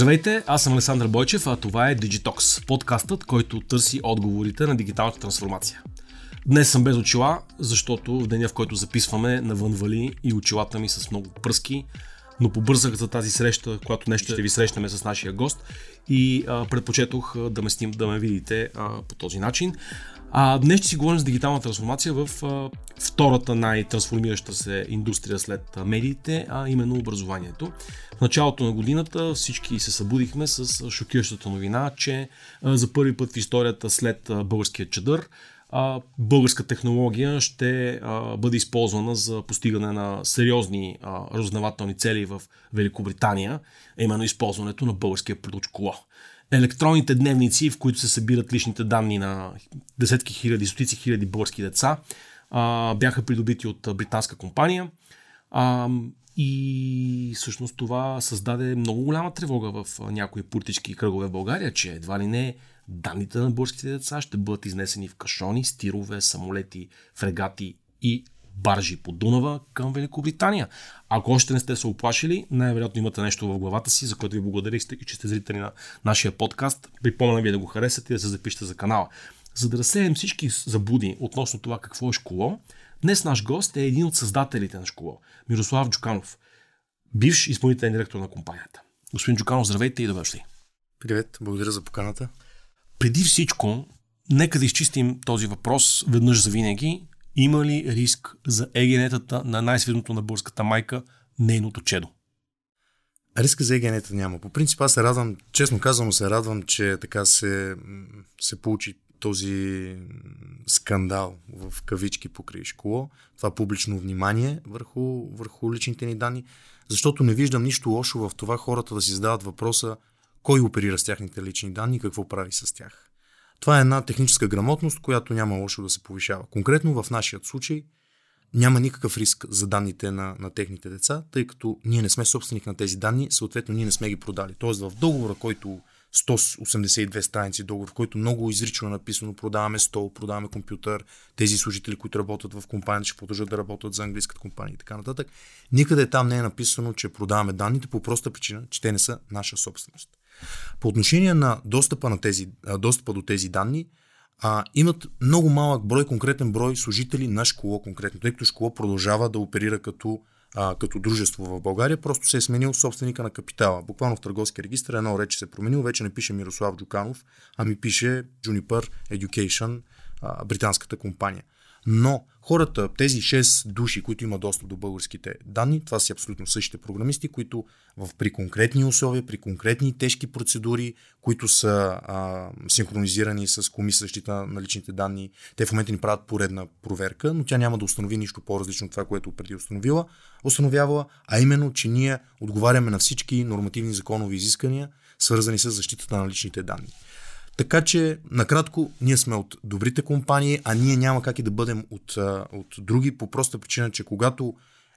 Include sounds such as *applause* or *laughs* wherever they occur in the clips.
Здравейте, аз съм Александър Бойчев, а това е Digitox, подкастът, който търси отговорите на дигиталната трансформация. Днес съм без очила, защото в деня, в който записваме, навън вали и очилата ми с много пръски, но побързах за тази среща, когато нещо ще ви срещнем с нашия гост и а, предпочетох да ме, сним, да ме видите а, по този начин. А, днес ще си говорим за дигитална трансформация в а, втората най-трансформираща се индустрия след медиите, а именно образованието. В началото на годината всички се събудихме с шокиращата новина, че а, за първи път в историята след а, българския чадър а, българска технология ще а, бъде използвана за постигане на сериозни а, разузнавателни цели в Великобритания, именно използването на българския продукт коло електронните дневници, в които се събират личните данни на десетки хиляди, стотици хиляди български деца, а, бяха придобити от британска компания. А, и всъщност това създаде много голяма тревога в някои политически кръгове в България, че едва ли не данните на българските деца ще бъдат изнесени в кашони, стирове, самолети, фрегати и баржи по Дунава към Великобритания. Ако още не сте се оплашили, най-вероятно имате нещо в главата си, за което ви благодаря и че сте зрители на нашия подкаст. Припомням ви да го харесате и да се запишете за канала. За да разсеем всички забуди относно това какво е школо, днес наш гост е един от създателите на школо, Мирослав Джуканов, бивш изпълнителен директор на компанията. Господин Джуканов, здравейте и добре дошли. Привет, благодаря за поканата. Преди всичко, нека да изчистим този въпрос веднъж за винаги има ли риск за егенетата на най-свирното на българската майка, нейното чедо? Риска за егенета няма. По принцип аз се радвам, честно казвам се радвам, че така се, се получи този скандал в кавички покрай школа, това публично внимание върху, върху личните ни данни, защото не виждам нищо лошо в това хората да си задават въпроса кой оперира с тяхните лични данни и какво прави с тях. Това е една техническа грамотност, която няма лошо да се повишава. Конкретно в нашия случай няма никакъв риск за данните на, на техните деца, тъй като ние не сме собственик на тези данни, съответно ние не сме ги продали. Тоест в договора, който 182 страници договор, в който много изрично е написано продаваме стол, продаваме компютър, тези служители, които работят в компанията, ще продължат да работят за английската компания и така нататък. Никъде там не е написано, че продаваме данните по проста причина, че те не са наша собственост. По отношение на достъпа, на тези, достъпа до тези данни, а, имат много малък брой, конкретен брой служители на школа конкретно, тъй като школа продължава да оперира като, а, като дружество в България, просто се е сменил собственика на капитала. Буквално в търговски регистр едно рече се е променил, вече не пише Мирослав Джуканов, ами пише Juniper Education, а, британската компания. Но хората, тези 6 души, които имат достъп до българските данни, това са абсолютно същите програмисти, които в, при конкретни условия, при конкретни тежки процедури, които са а, синхронизирани с комисия защита на личните данни, те в момента ни правят поредна проверка, но тя няма да установи нищо по-различно от това, което преди установила, установявала, а именно, че ние отговаряме на всички нормативни законови изискания, свързани с защитата на личните данни. Така че, накратко, ние сме от добрите компании, а ние няма как и да бъдем от, от други, по проста причина, че когато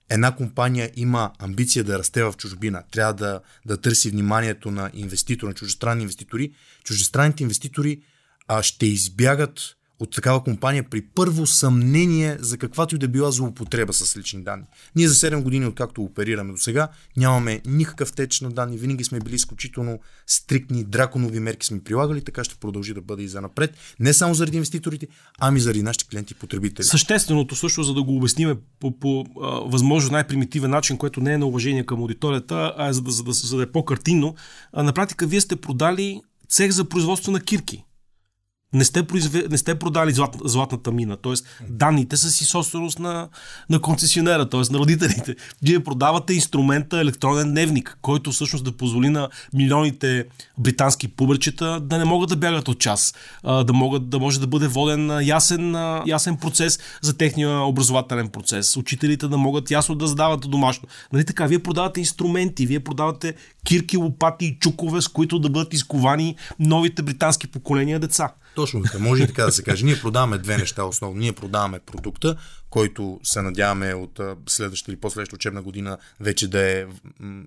една компания има амбиция да расте в чужбина, трябва да, да търси вниманието на инвеститори, на чуждестранни инвеститори, чуждестранните инвеститори а, ще избягат от такава компания при първо съмнение за каквато и да била злоупотреба с лични данни. Ние за 7 години, откакто оперираме до сега, нямаме никакъв теч на данни, винаги сме били изключително стриктни, драконови мерки сме прилагали, така ще продължи да бъде и за напред. Не само заради инвеститорите, ами заради нашите клиенти и потребители. Същественото също, за да го обясним по, по а, възможно най-примитивен начин, което не е на уважение към аудиторията, а е за да, за да, за да е по-картинно, а, на практика вие сте продали цех за производство на кирки не сте, произве... не сте продали злат... златната мина. Тоест, данните са си собственост на, на концесионера, т.е. на родителите. Вие продавате инструмента електронен дневник, който всъщност да позволи на милионите британски пубърчета да не могат да бягат от час, да, могат, да може да бъде воден ясен, ясен процес за техния образователен процес. Учителите да могат ясно да задават домашно. Нали така? Вие продавате инструменти, вие продавате кирки, лопати и чукове, с които да бъдат изковани новите британски поколения деца. Точно така, може и така да се каже. Ние продаваме две неща основно. Ние продаваме продукта, който се надяваме от следващата или последващата учебна година вече да е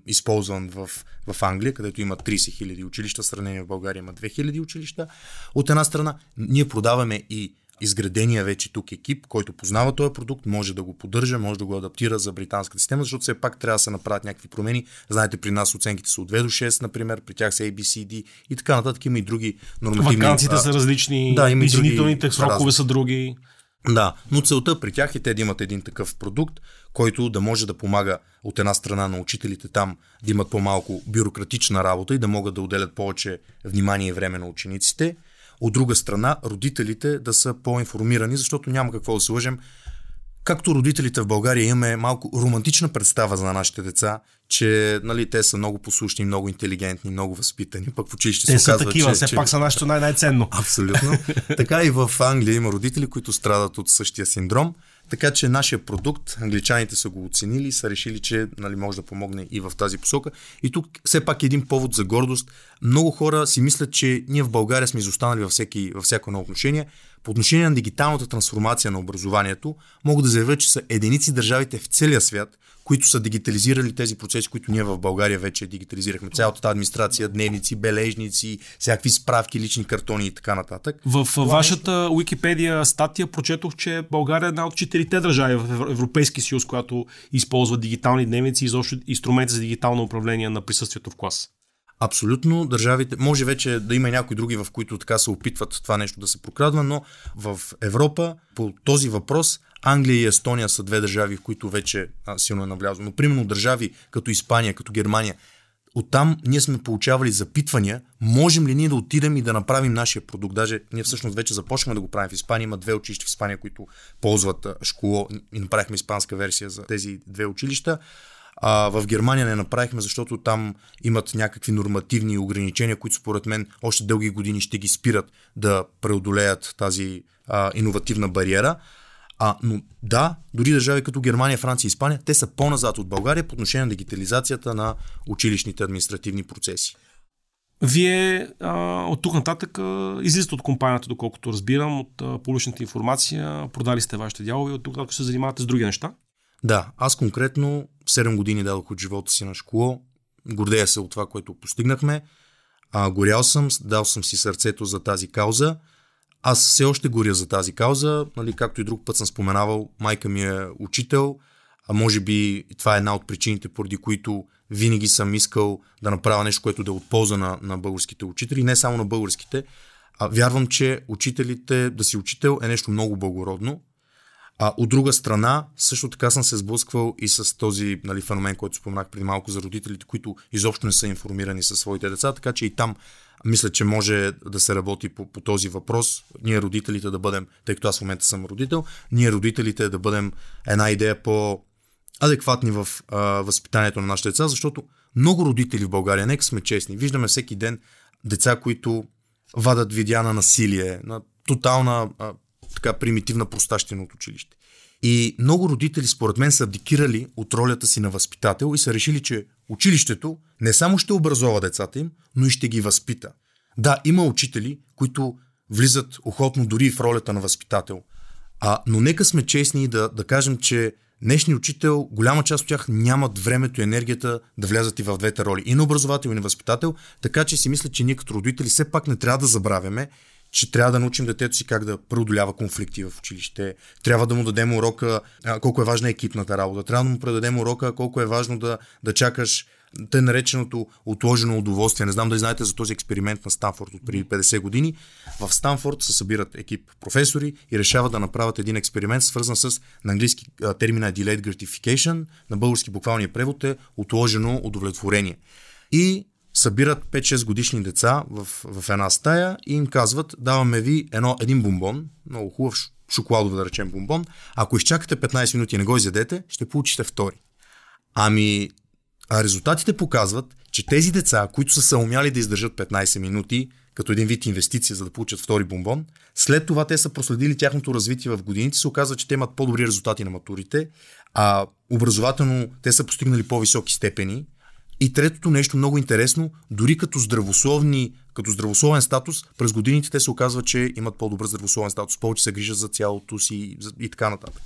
използван в, в Англия, където има 30 000 училища, в сравнение в България има 2 000 училища. От една страна, ние продаваме и изградения вече тук екип, който познава този продукт, може да го поддържа, може да го адаптира за британската система, защото все пак трябва да се направят някакви промени. Знаете, при нас оценките са от 2 до 6, например, при тях са ABCD и така нататък. Има и други нормативни... Вакансите а, са различни, да, има извинителните срокове са други. Да, но целта при тях е те да имат един такъв продукт, който да може да помага от една страна на учителите там да имат по-малко бюрократична работа и да могат да отделят повече внимание и време на учениците. От друга страна, родителите да са по-информирани, защото няма какво да се лъжем. Както родителите в България имаме малко романтична представа за нашите деца, че нали, те са много послушни, много интелигентни, много възпитани, пък в училище те се оказва, такива, че... все че... пак са нашето най-най-ценно. Абсолютно. *laughs* така и в Англия има родители, които страдат от същия синдром. Така че нашия продукт, англичаните са го оценили и са решили, че нали, може да помогне и в тази посока. И тук все пак един повод за гордост. Много хора си мислят, че ние в България сме изостанали във, всеки, във всяко едно отношение. По отношение на дигиталната трансформация на образованието, мога да заявя, че са единици държавите в целия свят, които са дигитализирали тези процеси, които ние в България вече дигитализирахме. Цялата тази администрация, дневници, бележници, всякакви справки, лични картони и така нататък. В Това вашата Википедия статия прочетох, че България е една от четирите държави в Европейски съюз, която използва дигитални дневници и изобщо инструменти за дигитално управление на присъствието в клас. Абсолютно, държавите, може вече да има някои други, в които така се опитват това нещо да се прокрадва, но в Европа по този въпрос Англия и Естония са две държави, в които вече а, силно е навлязло. Но примерно държави като Испания, като Германия, оттам ние сме получавали запитвания, можем ли ние да отидем и да направим нашия продукт. Даже ние всъщност вече започнахме да го правим в Испания. Има две училища в Испания, които ползват школо и направихме испанска версия за тези две училища. А в Германия не направихме, защото там имат някакви нормативни ограничения, които според мен още дълги години ще ги спират да преодолеят тази а, иновативна бариера. А, но да, дори държави като Германия, Франция и Испания, те са по-назад от България по отношение на дигитализацията на училищните административни процеси. Вие а, от тук нататък а, излизате от компанията, доколкото разбирам, от а, публичната информация, продали сте вашите дялове от тук нататък се занимавате с други неща? Да, аз конкретно 7 години дадох от живота си на школа. Гордея се от това, което постигнахме. А, горял съм, дал съм си сърцето за тази кауза. Аз все още горя за тази кауза, нали, както и друг път съм споменавал, майка ми е учител, а може би това е една от причините, поради които винаги съм искал да направя нещо, което да е от полза на, на българските учители, не само на българските. А, вярвам, че учителите, да си учител е нещо много благородно а, от друга страна, също така съм се сблъсквал и с този нали, феномен, който споменах преди малко за родителите, които изобщо не са информирани със своите деца, така че и там мисля, че може да се работи по, по този въпрос. Ние родителите да бъдем, тъй като аз в момента съм родител, ние родителите да бъдем една идея по адекватни в а, възпитанието на нашите деца, защото много родители в България, нека сме честни, виждаме всеки ден деца, които вадат видеа на насилие, на тотална а, така примитивна простащина от училище. И много родители, според мен, са абдикирали от ролята си на възпитател и са решили, че училището не само ще образова децата им, но и ще ги възпита. Да, има учители, които влизат охотно дори в ролята на възпитател. А, но нека сме честни да, да кажем, че днешният учител, голяма част от тях нямат времето и енергията да влязат и в двете роли. И на образовател, и на възпитател. Така че си мисля, че ние като родители все пак не трябва да забравяме, че трябва да научим детето си как да преодолява конфликти в училище. Трябва да му дадем урока а, колко е важна екипната работа. Трябва да му предадем урока колко е важно да, да чакаш тъй нареченото отложено удоволствие. Не знам дали знаете за този експеримент на Станфорд от преди 50 години. В Станфорд се събират екип професори и решават да направят един експеримент, свързан с на английски термина delayed gratification, на български буквалния превод е отложено удовлетворение. И събират 5-6 годишни деца в, в една стая и им казват, даваме ви едно, един бомбон, много хубав шоколадов, да речем бомбон. Ако изчакате 15 минути и не го изядете, ще получите втори. Ами, а резултатите показват, че тези деца, които са се умяли да издържат 15 минути, като един вид инвестиция, за да получат втори бомбон, след това те са проследили тяхното развитие в годините, се оказва, че те имат по-добри резултати на матурите, а образователно те са постигнали по-високи степени, и третото нещо много интересно, дори като здравословни, като здравословен статус, през годините те се оказва, че имат по-добър здравословен статус, повече се грижат за цялото си и така нататък.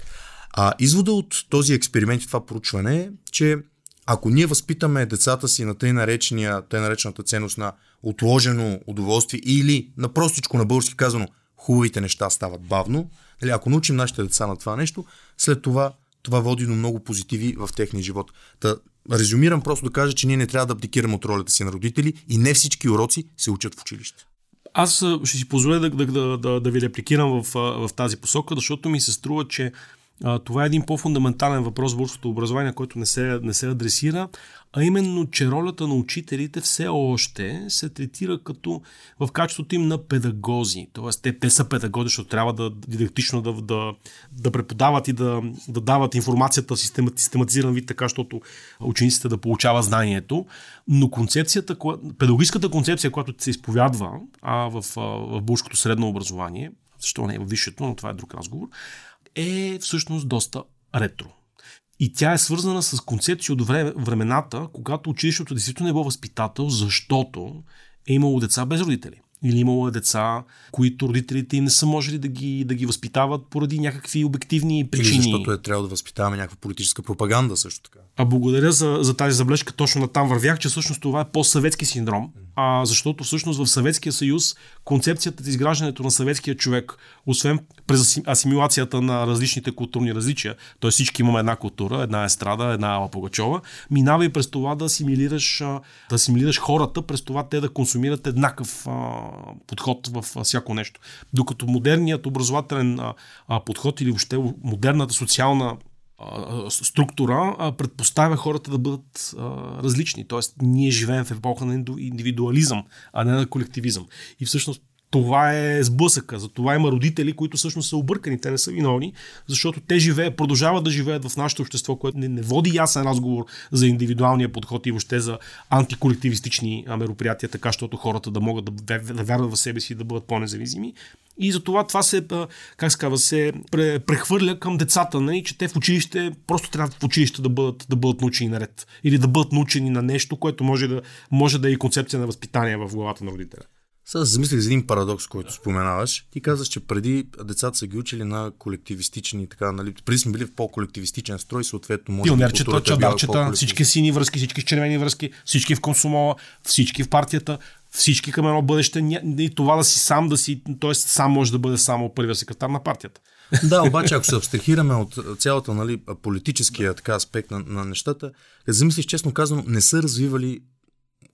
А извода от този експеримент и това проучване е, че ако ние възпитаме децата си на тъй, наречения, тъй наречената ценност на отложено удоволствие или на простичко на български казано хубавите неща стават бавно. Нали, ако научим нашите деца на това нещо, след това това води до много позитиви в техния живот. Та, резюмирам просто да кажа, че ние не трябва да абдикираме от ролята си на родители и не всички уроци се учат в училище. Аз ще си позволя да, да, да, да ви репликирам в, в тази посока, защото ми се струва, че това е един по-фундаментален въпрос в българското образование, който не се, не се адресира, а именно, че ролята на учителите все още се третира като в качеството им на педагози. Тоест, те, те са педагози, защото трябва да дидактично да, да, да преподават и да, да дават информацията в систематизиран вид, така, защото учениците да получават знанието. Но концепцията, педагогическата концепция, която се изповядва а, в, в българското средно образование, защо не е в висшето, но това е друг разговор, е всъщност доста ретро. И тя е свързана с концепция от времената, когато училището действително е било възпитател, защото е имало деца без родители. Или имало е деца, които родителите им не са можели да ги, да ги възпитават поради някакви обективни причини. Или защото е трябвало да възпитаваме някаква политическа пропаганда също така. А благодаря за, за тази заблежка. Точно на там вървях, че всъщност това е по-съветски синдром, а, защото всъщност в Съветския съюз концепцията за изграждането на съветския човек, освен през асимилацията на различните културни различия, т.е. всички имаме една култура, една естрада, една Ала Пугачова, минава и през това да асимилираш, да асимилираш хората, през това те да консумират еднакъв а, подход в всяко нещо. Докато модерният образователен а, подход или въобще модерната социална структура предпоставя хората да бъдат различни. Тоест, ние живеем в епоха на индивидуализъм, а не на колективизъм. И всъщност това е сблъсъка. За това има родители, които всъщност са объркани. Те не са виновни, защото те живеят, продължават да живеят в нашето общество, което не, не води ясен разговор за индивидуалния подход и въобще за антиколективистични мероприятия, така, защото хората да могат да, да вярват в себе си и да бъдат по-независими. И затова това се, как се казва, прехвърля към децата, нали, че те в училище просто трябва в училище да бъдат, да бъдат научени наред. Или да бъдат научени на нещо, което може да, може да е и концепция на възпитание в главата на родителя. Сега замислих за един парадокс, който споменаваш. Ти казваш, че преди децата са ги учили на колективистични, така, нали? Преди сме били в по-колективистичен строй, съответно може Пионерчета, чадарчета, всички сини връзки, всички червени връзки, всички в консумола, всички в партията, всички към едно бъдеще и това да си сам, да си, т.е. сам може да бъде само първия секретар на партията. Да, обаче ако се абстрахираме от цялата нали, политическия така, аспект на, на нещата, замислиш честно казано, не са развивали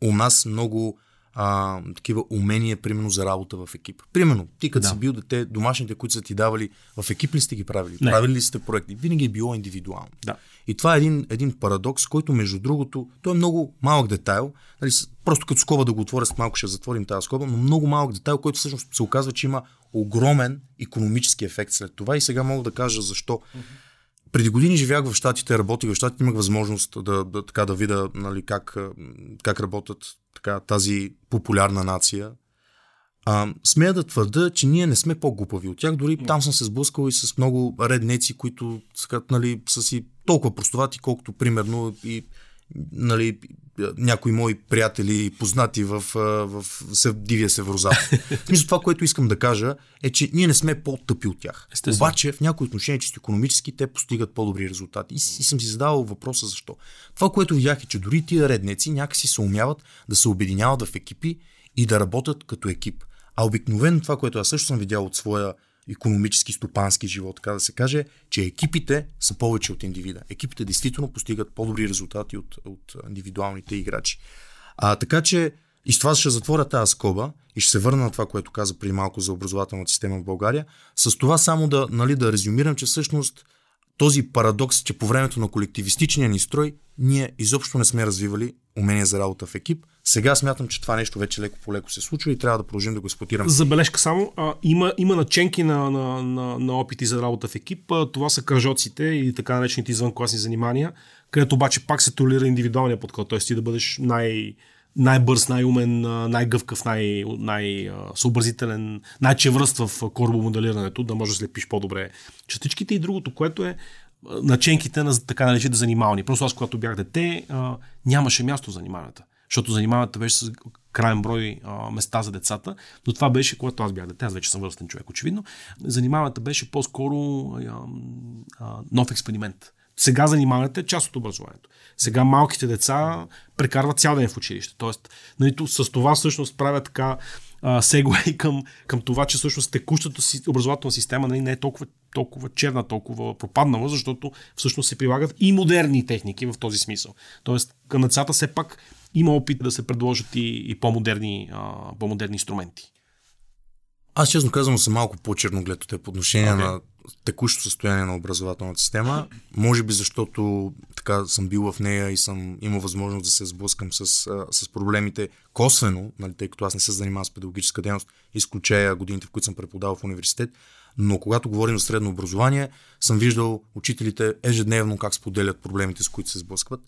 у нас много а, такива умения, примерно за работа в екип. Примерно, ти като да. си бил дете, домашните, които са ти давали, в екип ли сте ги правили? Не. Правили ли сте проекти? Винаги е било индивидуално. Да. И това е един, един парадокс, който между другото, той е много малък детайл. Нали, просто като скоба да го отворя, с малко ще затворим тази скоба, но много малък детайл, който всъщност се оказва, че има огромен економически ефект след това. И сега мога да кажа защо. Mm-hmm. Преди години живях в Штатите, работих в Штатите, имах възможност да, да, така, да видя нали, как, как работят така, тази популярна нация. А, смея да твърда, че ние не сме по-глупави от тях. Дори там съм се сблъскал и с много реднеци, които нали, са си толкова простовати, колкото примерно и нали, някои мои приятели и познати в, в, в дивия северозапад. *laughs* Мисля, това, което искам да кажа е, че ние не сме по-тъпи от тях. Естествено. Обаче в някои отношения, чисто економически, те постигат по-добри резултати. И, и съм си задавал въпроса защо. Това, което видях е, че дори тия реднеци някакси се умяват да се обединяват в екипи и да работят като екип. А обикновено това, което аз също съм видял от своя економически, стопански живот, така да се каже, че екипите са повече от индивида. Екипите действително постигат по-добри резултати от, от индивидуалните играчи. А, така че и с това ще затворя тази скоба и ще се върна на това, което каза преди малко за образователната система в България. С това само да, нали, да резюмирам, че всъщност този парадокс, че по времето на колективистичния ни строй, ние изобщо не сме развивали умения за работа в екип. Сега смятам, че това нещо вече леко по леко се случва и трябва да продължим да го експлуатираме. Забележка само, а, има, има наченки на, на, на, на опити за работа в екип. А, това са кръжоците и така наречените извънкласни занимания, където обаче пак се толера индивидуалния подход, т.е. ти да бъдеш най- най-бърз, най-умен, най-гъвкав, най- най-съобразителен, най-чевръст в корбомоделирането, да можеш да слепиш по-добре частичките и другото, което е наченките на така наречените занимални. Просто аз, когато бях дете, нямаше място за заниманията. Защото заниманията беше с крайен брой а, места за децата, но това беше, когато аз бях дете, аз вече съм възрастен човек, очевидно. Занимаването беше по-скоро а, а, нов експеримент. Сега занимаването е част от образованието. Сега малките деца прекарват цял ден в училище. Тоест, нали, с това всъщност правят така сегуей *laughs* към, към това, че всъщност текущата си образователна система нали, не е толкова, толкова черна, толкова пропаднала, защото всъщност се прилагат и модерни техники в този смисъл. Тоест, към децата все пак има опит да се предложат и, и по-модерни, а, по-модерни инструменти. Аз честно казвам съм малко по-черноглед от по отношение okay. на текущото състояние на образователната система. Може би защото така съм бил в нея и съм имал възможност да се сблъскам с, с проблемите косвено, нали, тъй като аз не се занимавам с педагогическа дейност, изключая годините, в които съм преподавал в университет. Но когато говорим за средно образование, съм виждал учителите ежедневно как споделят проблемите, с които се сблъскват.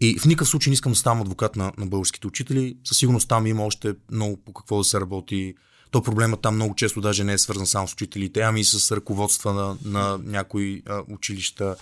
И в никакъв случай не искам да ставам адвокат на, на българските учители. Със сигурност там има още много по какво да се работи то проблема там много често даже не е свързан само с учителите, ами и с ръководства на, на някои а, училища.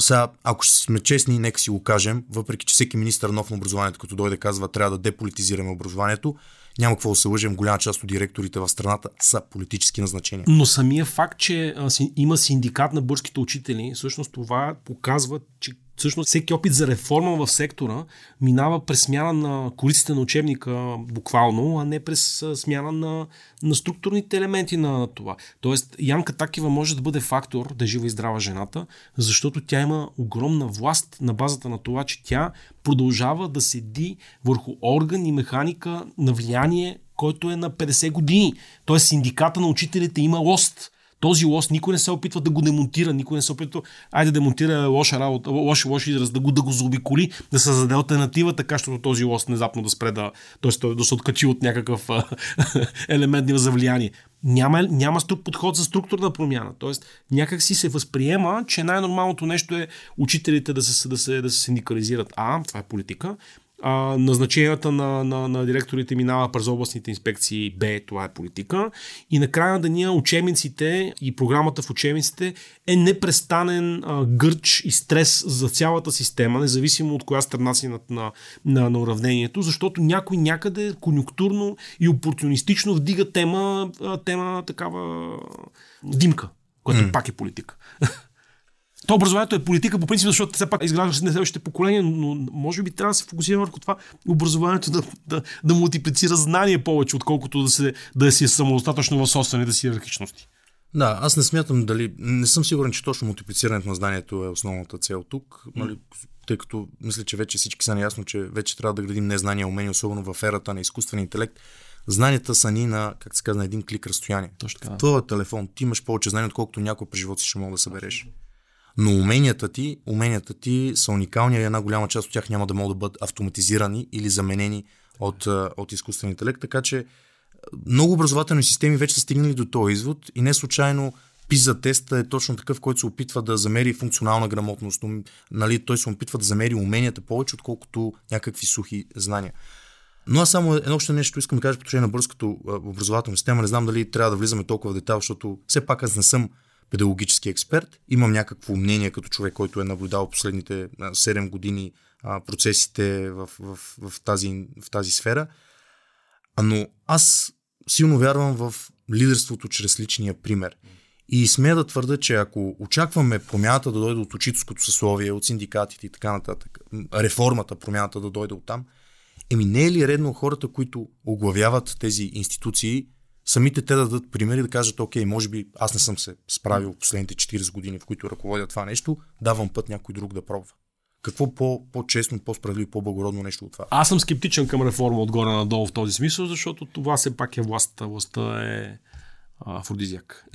Сега, ако сме честни, нека си го кажем, въпреки че всеки министър нов на образованието, като дойде казва, трябва да деполитизираме образованието, няма какво да се лъжем, голяма част от директорите в страната са политически назначения. Но самия факт, че а, си, има синдикат на бърските учители, всъщност това показва, че всъщност всеки опит за реформа в сектора минава през смяна на кориците на учебника буквално, а не през смяна на, на структурните елементи на това. Тоест, Янка Такива може да бъде фактор да е жива и здрава жената, защото тя има огромна власт на базата на това, че тя продължава да седи върху орган и механика на влияние, който е на 50 години. Тоест, синдиката на учителите има лост този лост никой не се опитва да го демонтира, никой не се опитва, айде да демонтира лоша работа, лош, лош израз, да го, да го заобиколи, да създаде альтернатива, така, защото този лост внезапно да спре да, т.е. да се откачи от някакъв *laughs* елемент за влияние. Няма, няма подход за структурна промяна. Тоест, някак си се възприема, че най-нормалното нещо е учителите да се, да се, да се синдикализират. А, това е политика а, назначенията на, на, на директорите минава през областните инспекции Б, това е политика. И накрая на деня учебниците и програмата в учебниците е непрестанен а, гърч и стрес за цялата система, независимо от коя страна си на, на, на, на уравнението, защото някой някъде конюнктурно и опортунистично вдига тема, тема такава димка, която mm. пак е политика. *laughs* То образованието е политика по принцип, защото все пак изграждаш на следващите поколения, но може би трябва да се фокусира върху това образованието да, да, да мултиплицира знание повече, отколкото да, се, да си е самодостатъчно в собствените си иерархичности. Да, аз не смятам дали. Не съм сигурен, че точно мултиплицирането на знанието е основната цел тук. Нали, тъй като мисля, че вече всички са наясно, че вече трябва да градим незнания умения, особено в ерата на изкуствен интелект. Знанията са ни на, как се казва, на един клик разстояние. Точно така. Твоят телефон, ти имаш повече знания, отколкото някой през живота си ще мога да събереш. Но уменията ти, уменията ти са уникални и една голяма част от тях няма да могат да бъдат автоматизирани или заменени от, от изкуствен интелект. Така че много образователни системи вече са стигнали до този извод и не случайно PISA теста е точно такъв, който се опитва да замери функционална грамотност. Нали, той се опитва да замери уменията повече, отколкото някакви сухи знания. Но аз само едно още нещо искам да кажа по отношение на бързкото образователна система. Не знам дали трябва да влизаме толкова в детал, защото все пак аз не съм педагогически експерт. Имам някакво мнение като човек, който е наблюдал последните 7 години процесите в, в, в, тази, в тази сфера. Но аз силно вярвам в лидерството чрез личния пример. И смея да твърда, че ако очакваме промяната да дойде от учителското съсловие, от синдикатите и така нататък, реформата, промяната да дойде от там, еми не е ли редно хората, които оглавяват тези институции, самите те да дадат примери, да кажат, окей, може би аз не съм се справил последните 40 години, в които ръководя това нещо, давам път някой друг да пробва. Какво по, по-честно, по-справедливо, по-благородно нещо от това? Аз съм скептичен към реформа отгоре надолу в този смисъл, защото това все пак е властта. Властта е афродизиак. *laughs*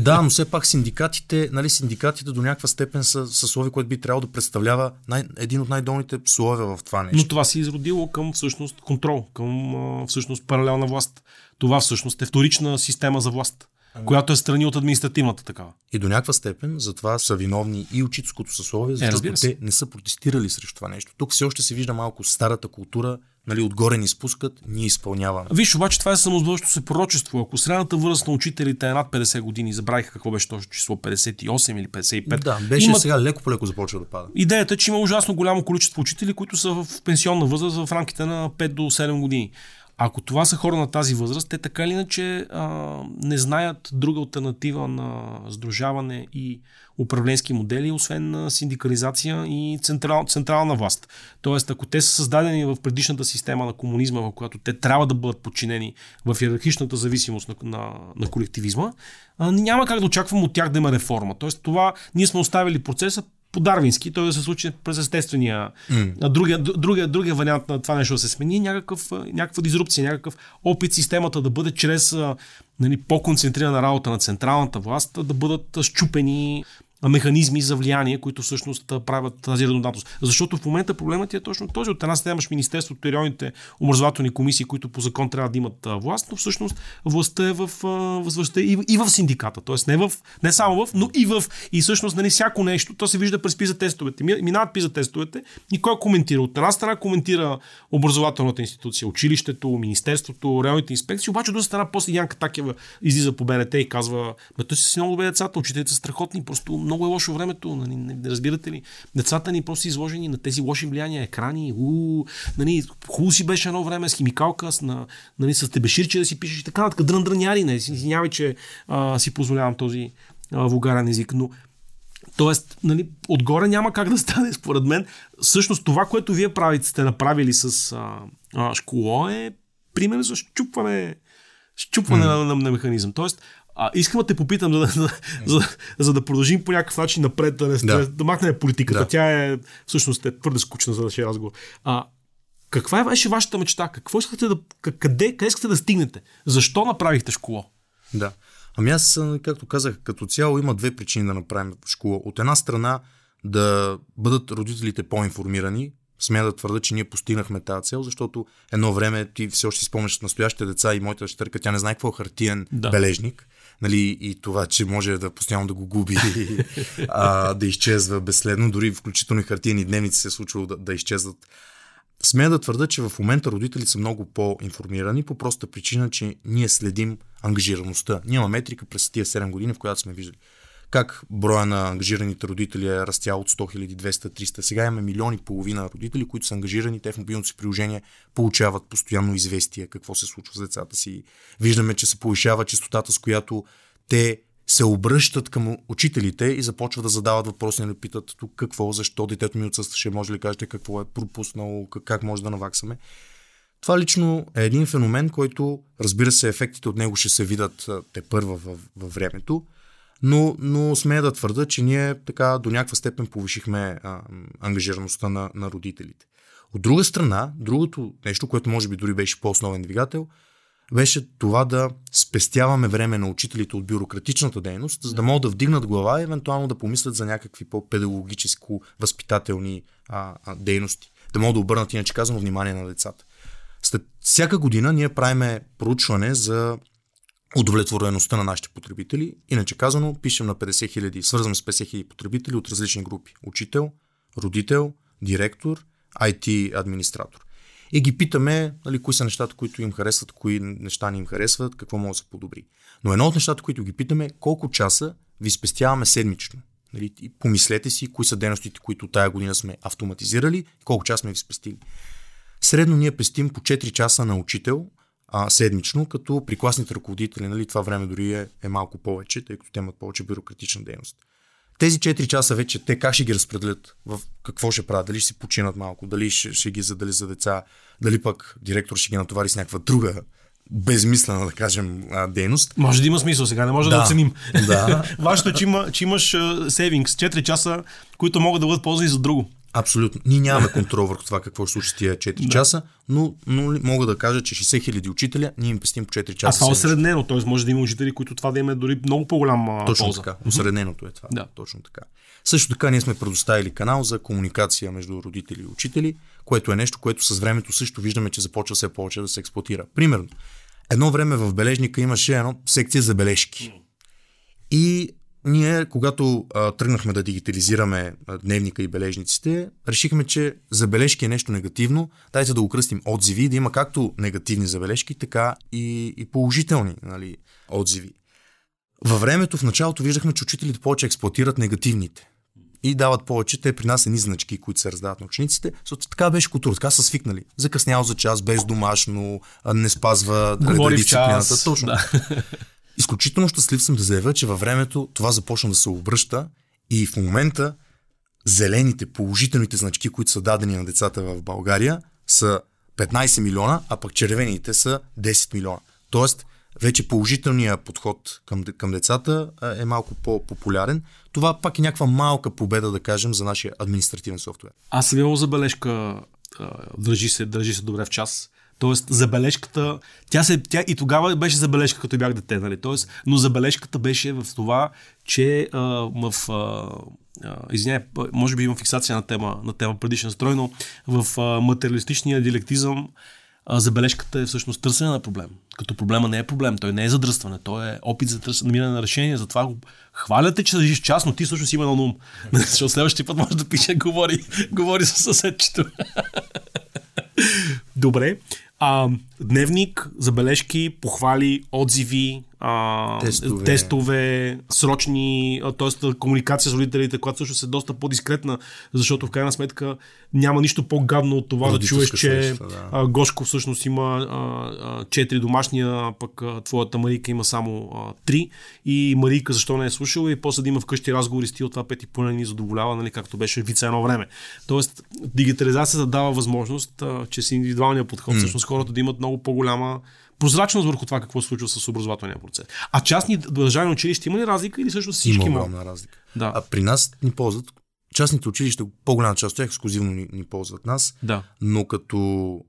Да, но все пак синдикатите, нали, синдикатите до някаква степен са съсловие, което би трябвало да представлява най- един от най-долните слове в това нещо. Но това се е изродило към всъщност контрол, към всъщност паралелна власт. Това всъщност е вторична система за власт която е страни от административната такава. И до някаква степен затова са виновни и учителското съсловие, е, защото е, те не са протестирали срещу това нещо. Тук все още се вижда малко старата култура, нали, отгоре ни спускат, ние изпълняваме. Виж, обаче това е самозвършващо се пророчество. Ако средната възраст на учителите е над 50 години, забравиха какво беше точно число, 58 или 55. Да, беше имат... сега леко по леко започва да пада. Идеята е, че има ужасно голямо количество учители, които са в пенсионна възраст в рамките на 5 до 7 години. Ако това са хора на тази възраст, те така или иначе а, не знаят друга альтернатива на сдружаване и управленски модели, освен на синдикализация и централ, централна власт. Тоест, ако те са създадени в предишната система на комунизма, в която те трябва да бъдат подчинени в иерархичната зависимост на, на, на колективизма, а, няма как да очаквам от тях да има реформа. Тоест, това ние сме оставили процеса по-дарвински, той да се случи през естествения. Mm. Другия, другия, другия вариант на това нещо да се смени, някакъв, някаква дизрупция, някакъв опит системата да бъде чрез нали, по-концентрирана работа на централната власт, да бъдат щупени механизми за влияние, които всъщност правят тази редундантност. Защото в момента проблемът е точно този. От една страна имаш Министерството и районните образователни комисии, които по закон трябва да имат власт, но всъщност властта е в, властта и, и в синдиката. Тоест не, в, не само в, но и в. И всъщност нали, всяко нещо, то се вижда през пиза тестовете. Минават пиза тестовете и кой коментира? От една страна коментира образователната институция, училището, министерството, районните инспекции, обаче от друга страна после Янка Такева излиза по БНТ и казва, бе, си много добре децата, учителите са страхотни, просто много е лошо времето, нали, не, разбирате ли? Децата ни просто изложени на тези лоши влияния, екрани, у, нали, хубаво си беше едно време с химикалка, с, на, нали, с тебеширче да си пишеш и така, нататък, дрън дръняри, не, извинявай, че а, си позволявам този а, вулгарен език, но Тоест, нали, отгоре няма как да стане, според мен. Всъщност това, което вие правите, сте направили с а, а, школо е пример за щупване, щупване mm. на, на, на механизъм. Тоест, а, искам да те попитам, за да, за, за, за да продължим по някакъв начин напред, да, не, да. да махнем политиката. Да. Тя е всъщност е твърде скучна за нашия разговор. А, каква е беше вашата мечта? Какво искате да, къде, къде искате да стигнете? Защо направихте школа? Да. Ами аз, както казах, като цяло има две причини да направим школа. От една страна да бъдат родителите по-информирани, Смея да твърда, че ние постигнахме тази цел, защото едно време ти все още си спомняш настоящите деца и моята дъщерка, тя не знае какво е хартиен да. бележник нали, и това, че може да постоянно да го губи, а, да изчезва безследно, дори включително и хартиени дневници се е случвало да, да изчезват. Смея да твърда, че в момента родители са много по-информирани по проста причина, че ние следим ангажираността. Няма метрика през тия 7 години, в която сме виждали как броя на ангажираните родители е растял от 100 000, 200, 300. Сега имаме милиони и половина родители, които са ангажирани, те в мобилното си приложение получават постоянно известия какво се случва с децата си. Виждаме, че се повишава частотата, с която те се обръщат към учителите и започват да задават въпроси, нали питат тук какво, защо детето ми отсъстваше, може ли кажете какво е пропуснало, как може да наваксаме. Това лично е един феномен, който, разбира се, ефектите от него ще се видят те първа във времето, но, но смея да твърда, че ние така до някаква степен повишихме а, ангажираността на, на родителите. От друга страна, другото нещо, което може би дори беше по-основен двигател, беше това да спестяваме време на учителите от бюрократичната дейност, за да могат да вдигнат глава и евентуално да помислят за някакви по-педагогическо-възпитателни а, а, дейности. Да могат да обърнат, иначе казано, внимание на децата. След всяка година ние правиме проучване за удовлетвореността на нашите потребители. Иначе казано, пишем на 50 хиляди, свързваме с 50 хиляди потребители от различни групи. Учител, родител, директор, IT администратор. И ги питаме нали, кои са нещата, които им харесват, кои неща не им харесват, какво може да се подобри. Но едно от нещата, които ги питаме, колко часа ви спестяваме седмично. Нали, помислете си кои са дейностите, които тая година сме автоматизирали, колко часа сме ви спестили. Средно ние пестим по 4 часа на учител, а, седмично, като при класните ръководители нали, това време дори е, е малко повече, тъй като те имат повече бюрократична дейност. Тези 4 часа вече те как ще ги разпределят, в какво ще правят, дали ще си починат малко, дали ще, ще ги задали за деца, дали пък директор ще ги натовари с някаква друга безмислена, да кажем, дейност. Може да има смисъл сега, не може да, да оценим. Да. *laughs* Важното е, че, има, че имаш сейвингс, 4 часа, които могат да бъдат ползвани за друго. Абсолютно. Ние нямаме контрол върху това какво ще случи тия 4 да. часа, но, но мога да кажа, че 60 хиляди учителя ние им пестим по 4 часа. А това е осреднено, т.е. може да има учители, които това да има дори много по-голям Точно полза. така. Осредненото е това. Да. Точно така. Също така ние сме предоставили канал за комуникация между родители и учители, което е нещо, което с времето също виждаме, че започва все повече да се експлуатира. Примерно, едно време в бележника имаше едно секция за бележки. И ние, когато а, тръгнахме да дигитализираме а, дневника и бележниците, решихме, че забележки е нещо негативно. Дайте да го кръстим отзиви, да има както негативни забележки, така и, и положителни нали, отзиви. Във времето, в началото, виждахме, че учителите повече експлуатират негативните. и дават повече. Те при нас едни значки, които се раздават на учениците. Защото така беше култура, така са свикнали. Закъснял за час, без домашно, не спазва в час. Точно. Да. Изключително щастлив съм да заявя, че във времето това започна да се обръща и в момента зелените, положителните значки, които са дадени на децата в България, са 15 милиона, а пък червените са 10 милиона. Тоест, вече положителният подход към, към децата е малко по-популярен. Това пак е някаква малка победа, да кажем, за нашия административен софтуер. Аз съм имал забележка, държи се, държи се добре в час. Тоест, забележката, тя, се, тя и тогава беше забележка, като бях дете, нали? Тоест, но забележката беше в това, че а, в а, извиняй, може би имам фиксация на тема, на тема предишен строй, но в а, материалистичния диалектизъм а, забележката е всъщност търсене на проблем. Като проблема не е проблем, той не е задръстване, той е опит за търсене, намиране на решение. Затова го хваляте, че държиш час, но ти също си има на ум. *laughs* Защото следващия път може да пише, говори, говори с съседчето. *laughs* Добре. А, дневник, забележки, похвали, отзиви, а, тестове. тестове, срочни, т.е. комуникация с родителите, която също е доста по-дискретна, защото в крайна сметка няма нищо по-гадно от това да чуеш, че среща, да. а, Гошко всъщност има четири домашния, пък а, твоята Марика има само три и Марика защо не е слушала и после да има вкъщи разговори с ти от това пети поне ни задоволява, нали, както беше вица едно време. Тоест, дигитализацията дава възможност, а, че с индивидуалния подход, mm. всъщност хората да имат много по-голяма прозрачност върху това какво се случва с образователния процес. А частни държавни училища има ли разлика или също всички има? Има разлика. Да. А при нас ни ползват частните училища, по-голяма част от тях ексклюзивно ни, ни ползват нас, да. но като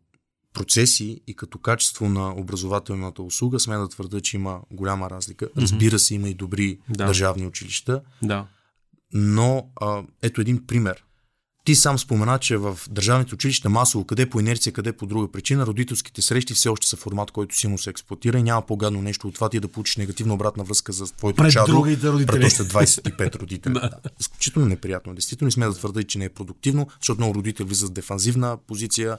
процеси и като качество на образователната услуга, сме да твърда, че има голяма разлика. Разбира се, има и добри да. държавни училища, да. но а, ето един пример. Ти сам спомена, че в държавните училища масово, къде по инерция, къде по друга причина, родителските срещи все още са формат, който силно се експлуатира и няма по-гадно нещо от това ти да получиш негативна обратна връзка за твоето пред чадо. Другите родители. Пред още 25 *laughs* родители. да. Изключително неприятно. Действително сме да твърда, че не е продуктивно, защото много родители влизат в дефанзивна позиция,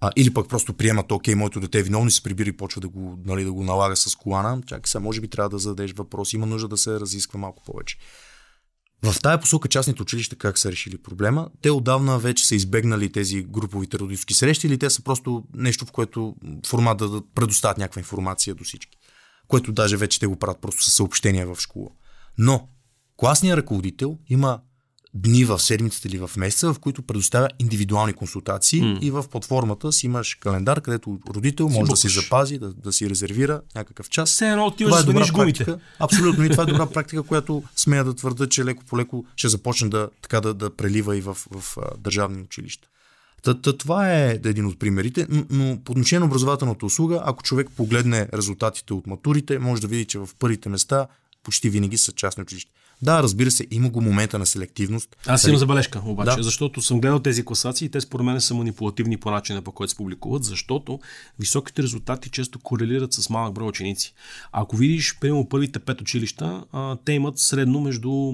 а, или пък просто приемат, окей, моето дете е виновно и се прибира и почва да го, нали, да го налага с колана. Чакай сега, може би трябва да зададеш въпрос. Има нужда да се разисква малко повече. В тая посока частните училища как са решили проблема? Те отдавна вече са избегнали тези груповите родителски срещи или те са просто нещо, в което формат да предоставят някаква информация до всички. Което даже вече те го правят просто със съобщения в школа. Но класният ръководител има дни в седмицата или в месеца, в които предоставя индивидуални консултации mm. и в платформата си имаш календар, където родител си може букаш. да си запази, да, да си резервира някакъв час. Все едно отиваш да добра практика. Абсолютно. И това е добра практика, която смея да твърда, че леко по леко ще започне да, така да, да прелива и в, в, в държавни училища. Та, та, това е един от примерите, но, но по отношение на образователната услуга, ако човек погледне резултатите от матурите, може да види, че в първите места почти винаги са частни училища. Да, разбира се, има го момента на селективност. Аз имам забележка, обаче, да. защото съм гледал тези класации и те според мен са манипулативни по начина, по който се публикуват, защото високите резултати често корелират с малък брой ученици. Ако видиш, примерно, първите пет училища, те имат средно между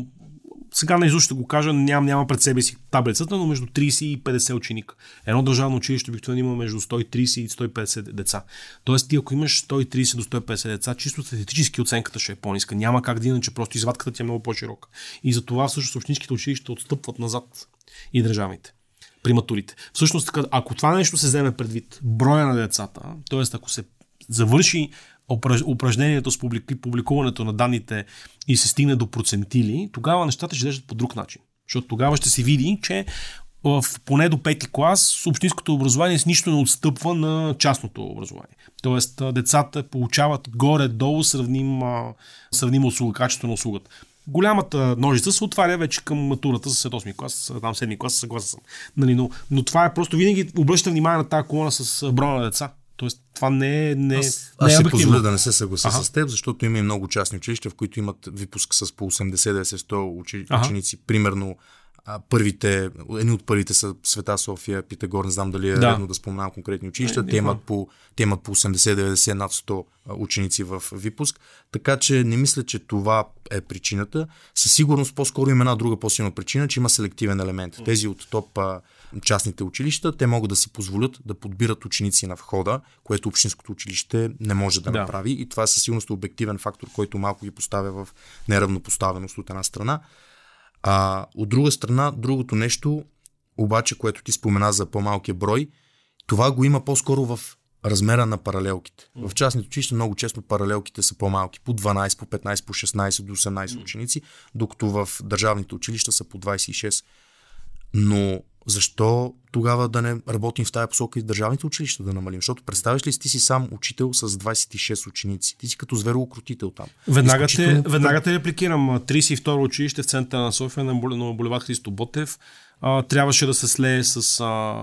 сега наизуст ще го кажа, нямам, няма пред себе си таблицата, но между 30 и 50 ученика. Едно държавно училище обикновено има между 130 и 150 деца. Тоест ти ако имаш 130 до 150 деца, чисто статистически оценката ще е по-ниска. Няма как да иначе, просто извадката ти е много по-широка. И затова всъщност общинските училища отстъпват назад и държавните при матурите. Всъщност, ако това нещо се вземе предвид, броя на децата, т.е. ако се завърши упражнението с публикуването на данните и се стигне до процентили, тогава нещата ще държат по друг начин. Защото тогава ще се види, че в поне до пети клас общинското образование с нищо не отстъпва на частното образование. Тоест децата получават горе-долу сравним, сравнима услуга, качество на услугата. Голямата ножица се отваря вече към матурата за 8 клас, там 7 клас, съгласен съм. Нали, но, но това е просто винаги обръща внимание на тази колона с броя на деца. Тоест, това не е. Не, аз аз ще позволя да не се съглася ага. с теб, защото има и много частни училища, в които имат випуск с по 80-90-100 учи, ученици. Примерно, а, първите, едни от първите са Света София, Питагор, не знам дали е да. редно да споменавам конкретни училища. Те имат, по, те имат по 80-90 над 100 ученици в випуск. Така че не мисля, че това е причината. Със сигурност по-скоро има една друга по-силна причина, че има селективен елемент. Тези от топ частните училища, те могат да си позволят да подбират ученици на входа, което общинското училище не може да, да. направи. И това е със сигурност обективен фактор, който малко ги поставя в неравнопоставеност от една страна. А от друга страна, другото нещо, обаче, което ти спомена за по-малкия брой, това го има по-скоро в размера на паралелките. Mm. В частните училища много често паралелките са по-малки, по 12, по 15, по 16 до 18 mm. ученици, докато в държавните училища са по 26. Но защо тогава да не работим в тази посока и държавните училища да намалим? Защото представяш ли си ти си сам учител с 26 ученици? Ти си като звероукротител там. Веднага, те, веднага те репликирам. 32 училище в центъра на София на булевард Христо Ботев а, трябваше да се слее с а,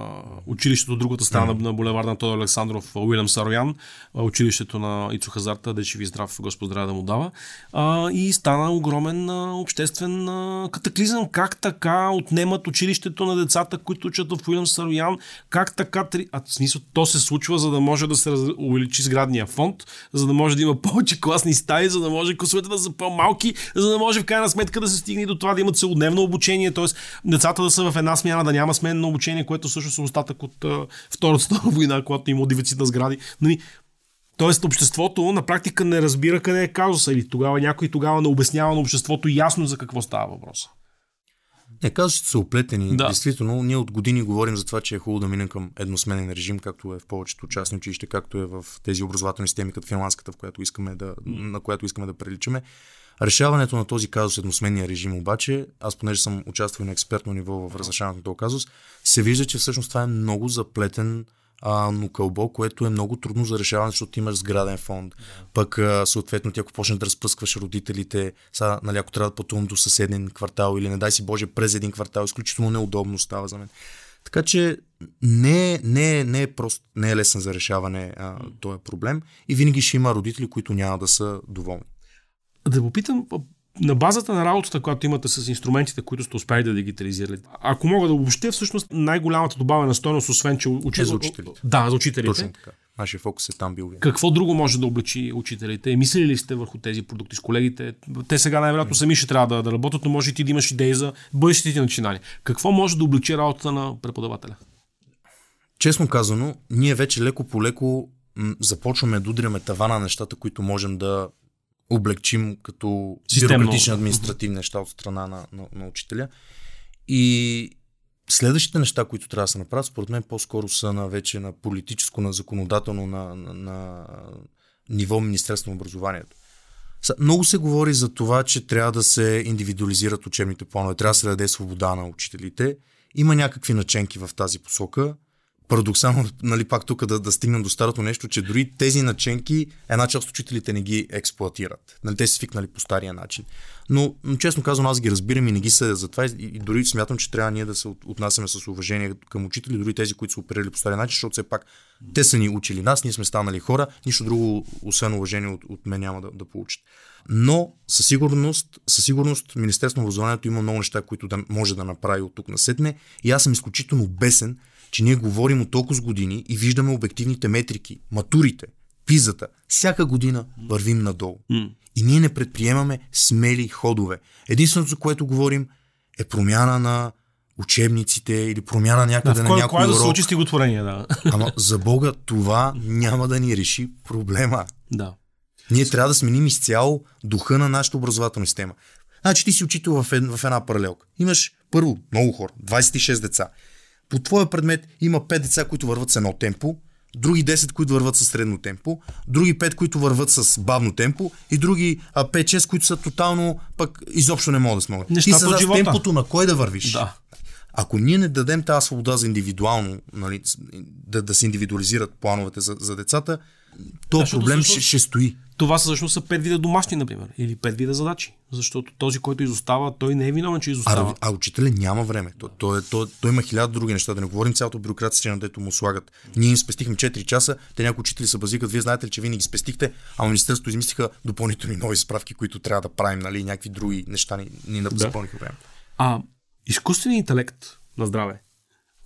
училището другата страна mm. на булеварда Тодор Александров, Уилям Сароян, училището на Ицо Хазарта, да ви здрав, Господ здраве да му дава. А, и стана огромен а, обществен а, катаклизъм. Как така отнемат училището на децата, които учат в Уилям Сароян? Как така? А, в смисъл, то се случва, за да може да се раз... увеличи сградния фонд, за да може да има повече класни стаи, за да може класовете да са по-малки, за да може в крайна сметка да се стигне до това да имат целодневно обучение, т.е. децата да са в една смяна, да няма сменно обучение, което също е остатък от uh, Втората световна война, когато има дефицит на сгради. Нали, Тоест обществото на практика не разбира къде е казуса или тогава някой тогава не обяснява на обществото ясно за какво става въпрос. Не, казусите са оплетени. Да. Действително, ние от години говорим за това, че е хубаво да минем към едносменен режим, както е в повечето частни училища, както е в тези образователни системи, като финландската, в която искаме да, на която искаме да приличаме. Решаването на този казус едносменния режим обаче, аз понеже съм участвал на експертно ниво в разрешаването на този казус, се вижда, че всъщност това е много заплетен а, но кълбо, което е много трудно за решаване, защото имаш сграден фонд. Пък, а, съответно, ти ако почнеш да разпръскваш родителите, сега, нали, ако трябва да пътувам до съседен квартал или не дай си Боже през един квартал, изключително неудобно става за мен. Така че не, не, не е просто, не е лесен за решаване а, този проблем и винаги ще има родители, които няма да са доволни. Да попитам, на базата на работата, която имате с инструментите, които сте успели да дигитализирате, ако мога да обобщя, всъщност най-голямата добавена стойност, освен че учи... е за учителите. Да, за учителите. Точно така. Нашия фокус е там бил. Какво друго може да облечи учителите? Мислили ли сте върху тези продукти с колегите? Те сега най-вероятно сами ще трябва да, да работят, но може и ти да имаш идеи за бъдещите ти начинания. Какво може да облечи работата на преподавателя? Честно казано, ние вече леко по леко започваме да удряме тавана на нещата, които можем да облегчим като Системно. бюрократични административни неща от страна на, на, на учителя. И следващите неща, които трябва да се направят, според мен по-скоро са на вече на политическо, на законодателно, на, на, на ниво Министерство на образованието. Много се говори за това, че трябва да се индивидуализират учебните планове, трябва да се даде свобода на учителите. Има някакви наченки в тази посока парадоксално, нали, пак тук да, да стигнем до старото нещо, че дори тези наченки една част от учителите не ги експлуатират. Нали, те си свикнали по стария начин. Но, но честно казвам, аз ги разбирам и не ги съдя за това и, дори смятам, че трябва ние да се отнасяме с уважение към учители, дори тези, които са оперирали по стария начин, защото все пак те са ни учили нас, ние сме станали хора, нищо друго, освен уважение от, от мен няма да, да получат. Но със сигурност, със сигурност Министерството на образованието има много неща, които да, може да направи от тук на сетне. И аз съм изключително бесен, че ние говорим от толкова години и виждаме обективните метрики, матурите, пизата. Всяка година вървим надолу. Mm. И ние не предприемаме смели ходове. Единственото, за което говорим, е промяна на учебниците или промяна някъде да, на някой урок. Да, случи стиготворение, да. Ама за Бога това няма да ни реши проблема. Да. Ние трябва да сменим изцяло духа на нашата образователна система. Значи ти си учител в, една паралелка. Имаш първо много хора, 26 деца. По твоя предмет има 5 деца, които върват с едно темпо, други 10, които върват с средно темпо, други 5, които върват с бавно темпо и други 5-6, които са тотално пък изобщо не могат да смогат. Ти с темпото на кой да вървиш. Да. Ако ние не дадем тази свобода за индивидуално, нали, да, да се индивидуализират плановете за, за децата, то да, проблем ще, ще стои. Това са всъщност са пет вида домашни, например, или пет вида задачи. Защото този, който изостава, той не е виновен, че изостава. А, а учителя няма време. Той, той, той, той има хиляда други неща. Да не говорим цялото бюрокрация, на дето му слагат. Ние им спестихме 4 часа, те някои учители се базикат. Вие знаете ли, че винаги спестихте, а Министерството измислиха допълнителни нови справки, които трябва да правим, нали, някакви други неща ни, ни да. запълниха време. А изкуственият интелект на здраве,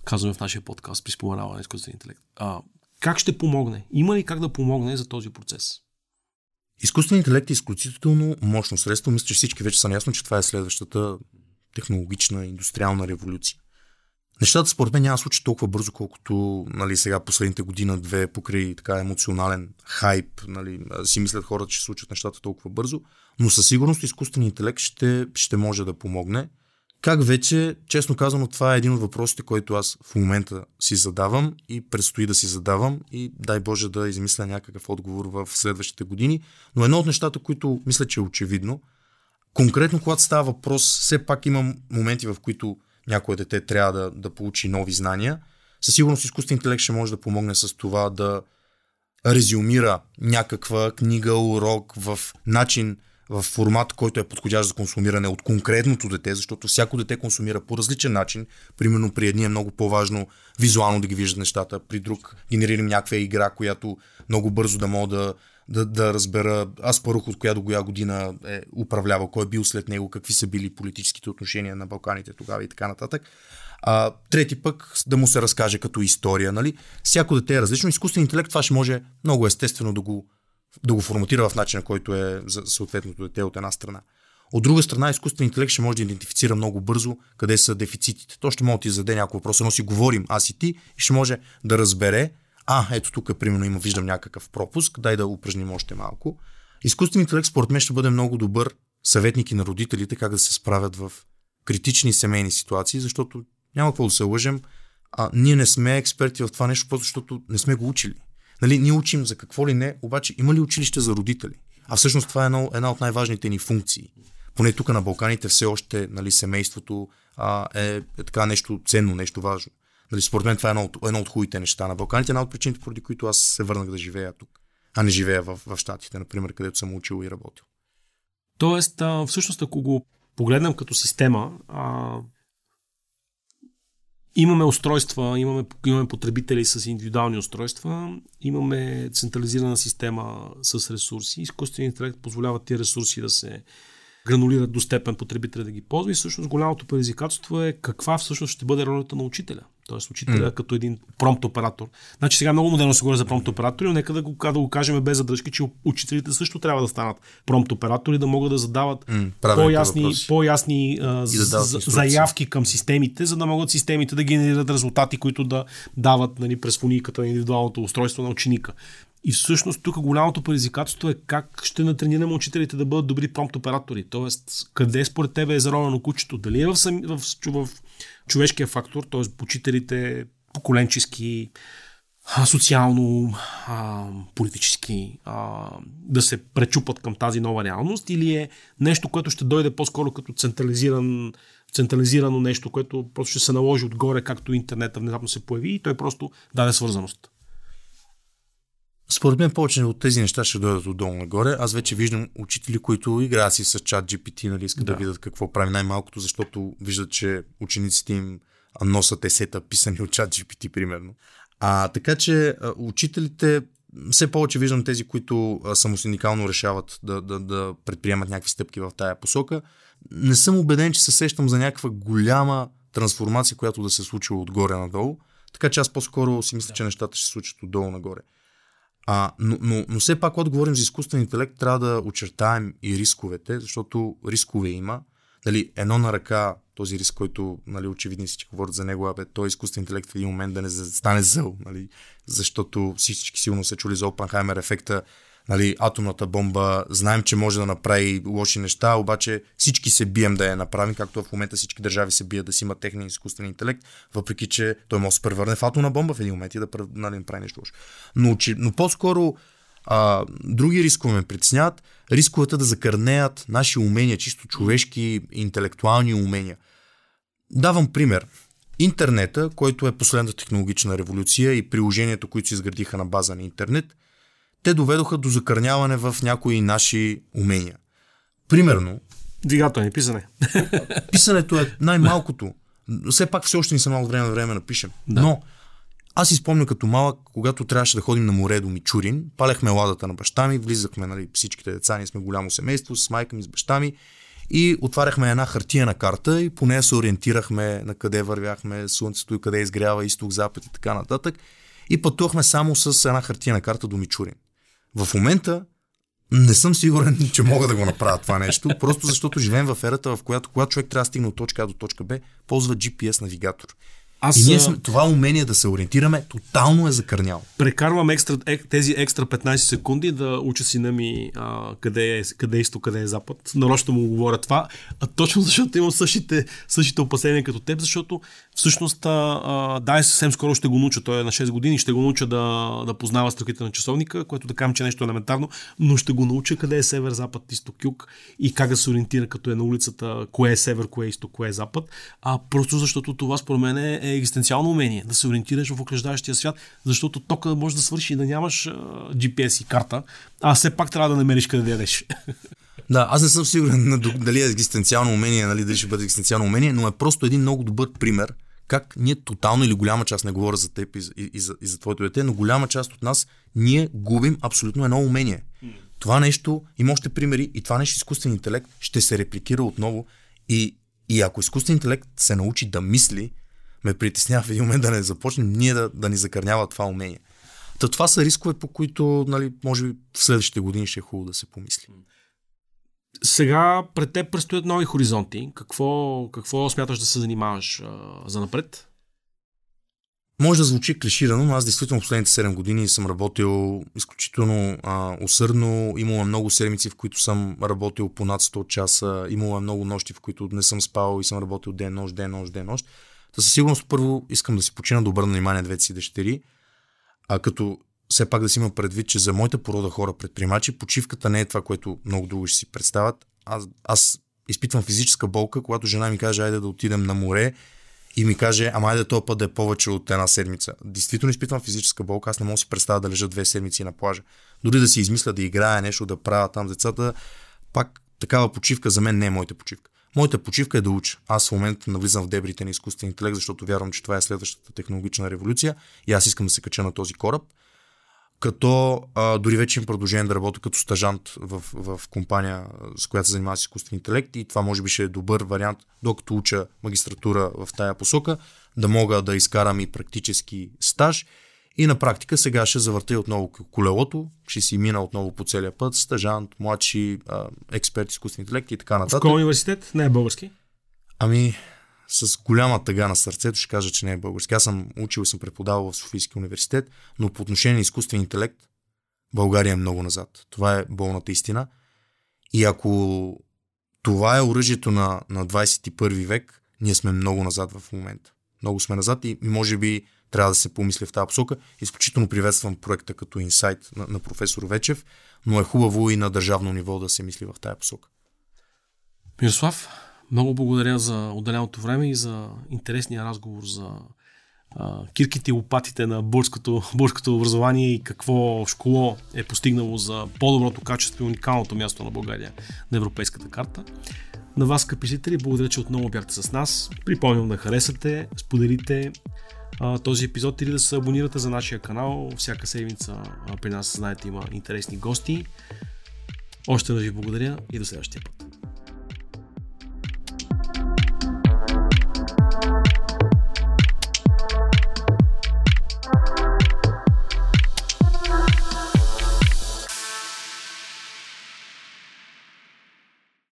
казваме в нашия подкаст при споменаване на изкуствения интелект. А, как ще помогне? Има ли как да помогне за този процес? Изкуственият интелект е изключително мощно средство. Мисля, че всички вече са наясно, че това е следващата технологична, индустриална революция. Нещата според мен няма да случи толкова бързо, колкото нали, сега последните година-две покрай така емоционален хайп. Нали, си мислят хората, че случат нещата толкова бързо, но със сигурност изкуственият интелект ще, ще може да помогне. Как вече, честно казано, това е един от въпросите, който аз в момента си задавам и предстои да си задавам и дай Боже да измисля някакъв отговор в следващите години. Но едно от нещата, които мисля, че е очевидно, конкретно когато става въпрос, все пак имам моменти, в които някое дете трябва да, да получи нови знания. Със сигурност изкуствен интелект ще може да помогне с това да резюмира някаква книга, урок в начин, в формат, който е подходящ за консумиране от конкретното дете, защото всяко дете консумира по различен начин. Примерно при едни е много по-важно визуално да ги виждат нещата, при друг генерирам някаква игра, която много бързо да мога да, да, да разбера аз първо от коя до коя година е управлявал, кой е бил след него, какви са били политическите отношения на Балканите тогава и така нататък. А, трети пък да му се разкаже като история. Нали? Всяко дете е различно. Изкуствен интелект това ще може много естествено да го да го форматира в начина, който е за съответното дете от една страна. От друга страна, изкуствен интелект ще може да идентифицира много бързо къде са дефицитите. То ще може да ти зададе някой въпрос, но си говорим аз и ти и ще може да разбере, а, ето тук, примерно, има, виждам някакъв пропуск, дай да упражним още малко. Изкуствен интелект, според мен, ще бъде много добър съветник и на родителите как да се справят в критични семейни ситуации, защото няма какво да се лъжем, а ние не сме експерти в това нещо, просто защото не сме го учили. Нали, ние учим за какво ли не, обаче има ли училище за родители? А всъщност това е една, една от най-важните ни функции. Поне тук на Балканите все още нали, семейството а, е, е така нещо ценно, нещо важно. Нали, според мен това е едно от, едно от хубавите неща на Балканите, една от причините, поради които аз се върнах да живея тук, а не живея в, в Штатите, например, където съм учил и работил. Тоест, а, всъщност, ако го погледнем като система, а, Имаме устройства, имаме, имаме потребители с индивидуални устройства, имаме централизирана система с ресурси. Изкуственият интелект позволява тези ресурси да се гранулират до степен потребителя да ги ползва и всъщност голямото предизвикателство е каква всъщност ще бъде ролята на учителя. Тоест учителя mm. като един промпт оператор. Значи сега много модерно се говори за промпт оператори, но нека да го, да го кажем без задръжки, че учителите също трябва да станат промпт оператори, да могат да задават mm, по-ясни, по-ясни а, да заявки към системите, за да могат системите да генерират резултати, които да дават нали, през фуниката на индивидуалното устройство на ученика. И всъщност тук голямото предизвикателство е как ще натренираме учителите да бъдат добри промпт оператори. Тоест, къде според тебе е заровено кучето? Дали е в, сами, в, в, в човешкия фактор, т.е. учителите поколенчески, социално, а, политически а, да се пречупат към тази нова реалност или е нещо, което ще дойде по-скоро като централизиран, централизирано нещо, което просто ще се наложи отгоре, както интернета внезапно се появи и той просто даде свързаност. Според мен повече от тези неща ще дойдат отдолу нагоре. Аз вече виждам учители, които играят си с чат GPT, нали, искат да. да видят какво прави най-малкото, защото виждат, че учениците им носят есета, писани от чат GPT, примерно. А, така че учителите все повече виждам тези, които самосиндикално решават да, да, да предприемат някакви стъпки в тая посока. Не съм убеден, че се сещам за някаква голяма трансформация, която да се случва отгоре надолу. Така че аз по-скоро си мисля, да. че нещата ще се случат отдолу нагоре. А, но, но, но все пак, когато говорим за изкуствен интелект, трябва да очертаем и рисковете, защото рискове има. Нали, едно на ръка този риск, който нали, очевидно всички говорят за него, абе, той изкуствен интелект в един момент да не стане зъл, нали, защото всички силно се чули за Опенхаймер ефекта, нали, атомната бомба, знаем, че може да направи лоши неща, обаче всички се бием да я направим, както в момента всички държави се бият да си имат техния изкуствен интелект, въпреки че той може да се превърне в атомна бомба в един момент и да нали, направи нещо лошо. Но, но по-скоро а, други рискове ме притесняват. Рисковете да закърнеят наши умения, чисто човешки, интелектуални умения. Давам пример. Интернета, който е последната технологична революция и приложението, които се изградиха на база на интернет – те доведоха до закърняване в някои наши умения. Примерно. Двигателни писане. *laughs* Писането е най-малкото. Все пак все още ни са малко време на време напишем. Да. Но аз си спомня като малък, когато трябваше да ходим на море до Мичурин, палехме ладата на баща ми, влизахме, нали, всичките деца, ние сме голямо семейство, с майка ми, с баща ми и отваряхме една хартияна карта и по нея се ориентирахме на къде вървяхме слънцето и къде изгрява изток, запад и така нататък. И пътувахме само с една хартияна карта до Мичурин. В момента не съм сигурен, *laughs* че мога да го направя това нещо, просто защото живеем в ерата, в която когато човек трябва да стигне от точка А до точка Б, ползва GPS навигатор. Аз, и ние сме, това умение да се ориентираме тотално е закърняло. Прекарвам екстра, е, тези екстра 15 секунди да уча сина ми а, къде, е, къде е изток, къде е запад. Нарочно му говоря това, а точно *laughs* защото имам същите, същите опасения като теб, защото всъщност а, а, да, съвсем скоро ще го науча, той е на 6 години, ще го науча да, да познава строките на часовника, което да кажем, че е нещо елементарно, но ще го науча къде е север, запад, изток, юг и как да се ориентира като е на улицата, кое е север, кое е изток, кое е запад. А просто защото това според мен е е екзистенциално умение, да се ориентираш в окръждащия свят, защото тока може да свърши и да нямаш GPS и карта, а все пак трябва да намериш къде ядеш. *laughs* Да, аз не съм сигурен дали е екзистенциално умение, нали, дали ще бъде екзистенциално умение, но е просто един много добър пример как ние тотално или голяма част, не говоря за теб и, и, и, за, и за твоето дете, но голяма част от нас ние губим абсолютно едно умение. Това нещо, има още примери, и това нещо изкуствен интелект ще се репликира отново. И, и ако изкуствен интелект се научи да мисли, ме притеснява в един момент да не започнем ние да, да ни закърнява това умение. Та това са рискове, по които, нали, може би в следващите години ще е хубаво да се помисли. Сега пред теб предстоят нови хоризонти. Какво, какво смяташ да се занимаваш а, за напред? Може да звучи клиширано, но аз действително последните 7 години съм работил изключително а, усърдно. Имало много седмици, в които съм работил по над 100 часа. Имало много нощи, в които не съм спал и съм работил ден, нощ, ден, нощ, ден, нощ. Та със сигурност първо искам да си почина да обърна внимание двете си дъщери, а като все пак да си има предвид, че за моята порода хора предприемачи, почивката не е това, което много други ще си представят. Аз, аз изпитвам физическа болка, когато жена ми каже, айде да отидем на море и ми каже, ама айде този път да е повече от една седмица. Действително изпитвам физическа болка, аз не мога да си представя да лежа две седмици на плажа. Дори да си измисля да играя нещо, да правя там децата, пак такава почивка за мен не е моята почивка. Моята почивка е да уча. Аз в момента навлизам в дебрите на изкуствен интелект, защото вярвам, че това е следващата технологична революция и аз искам да се кача на този кораб. Като а, дори вече имам продължение да работя като стажант в, в компания, с която се занимава с изкуствен интелект и това може би ще е добър вариант, докато уча магистратура в тая посока, да мога да изкарам и практически стаж и на практика сега ще завърта отново колелото, ще си мина отново по целия път, стажант, младши, експерт, изкуствен интелект и така нататък. В университет? Не е български? Ами, с голяма тъга на сърцето ще кажа, че не е български. Аз съм учил и съм преподавал в Софийски университет, но по отношение на изкуствен интелект България е много назад. Това е болната истина. И ако това е оръжието на, на 21 век, ние сме много назад в момента. Много сме назад и може би трябва да се помисли в тази посока. Изключително приветствам проекта като инсайт на, на професор Вечев, но е хубаво и на държавно ниво да се мисли в тази посока. Мирослав, много благодаря за отделеното време и за интересния разговор за а, кирките и лопатите на българското, българското образование и какво школо е постигнало за по-доброто качество и уникалното място на България на европейската карта. На вас, скъпи благодаря, че отново бяхте с нас. Припомням да харесате, споделите този епизод или да се абонирате за нашия канал. Всяка седмица при нас, знаете, има интересни гости. Още да ви благодаря и до следващия път.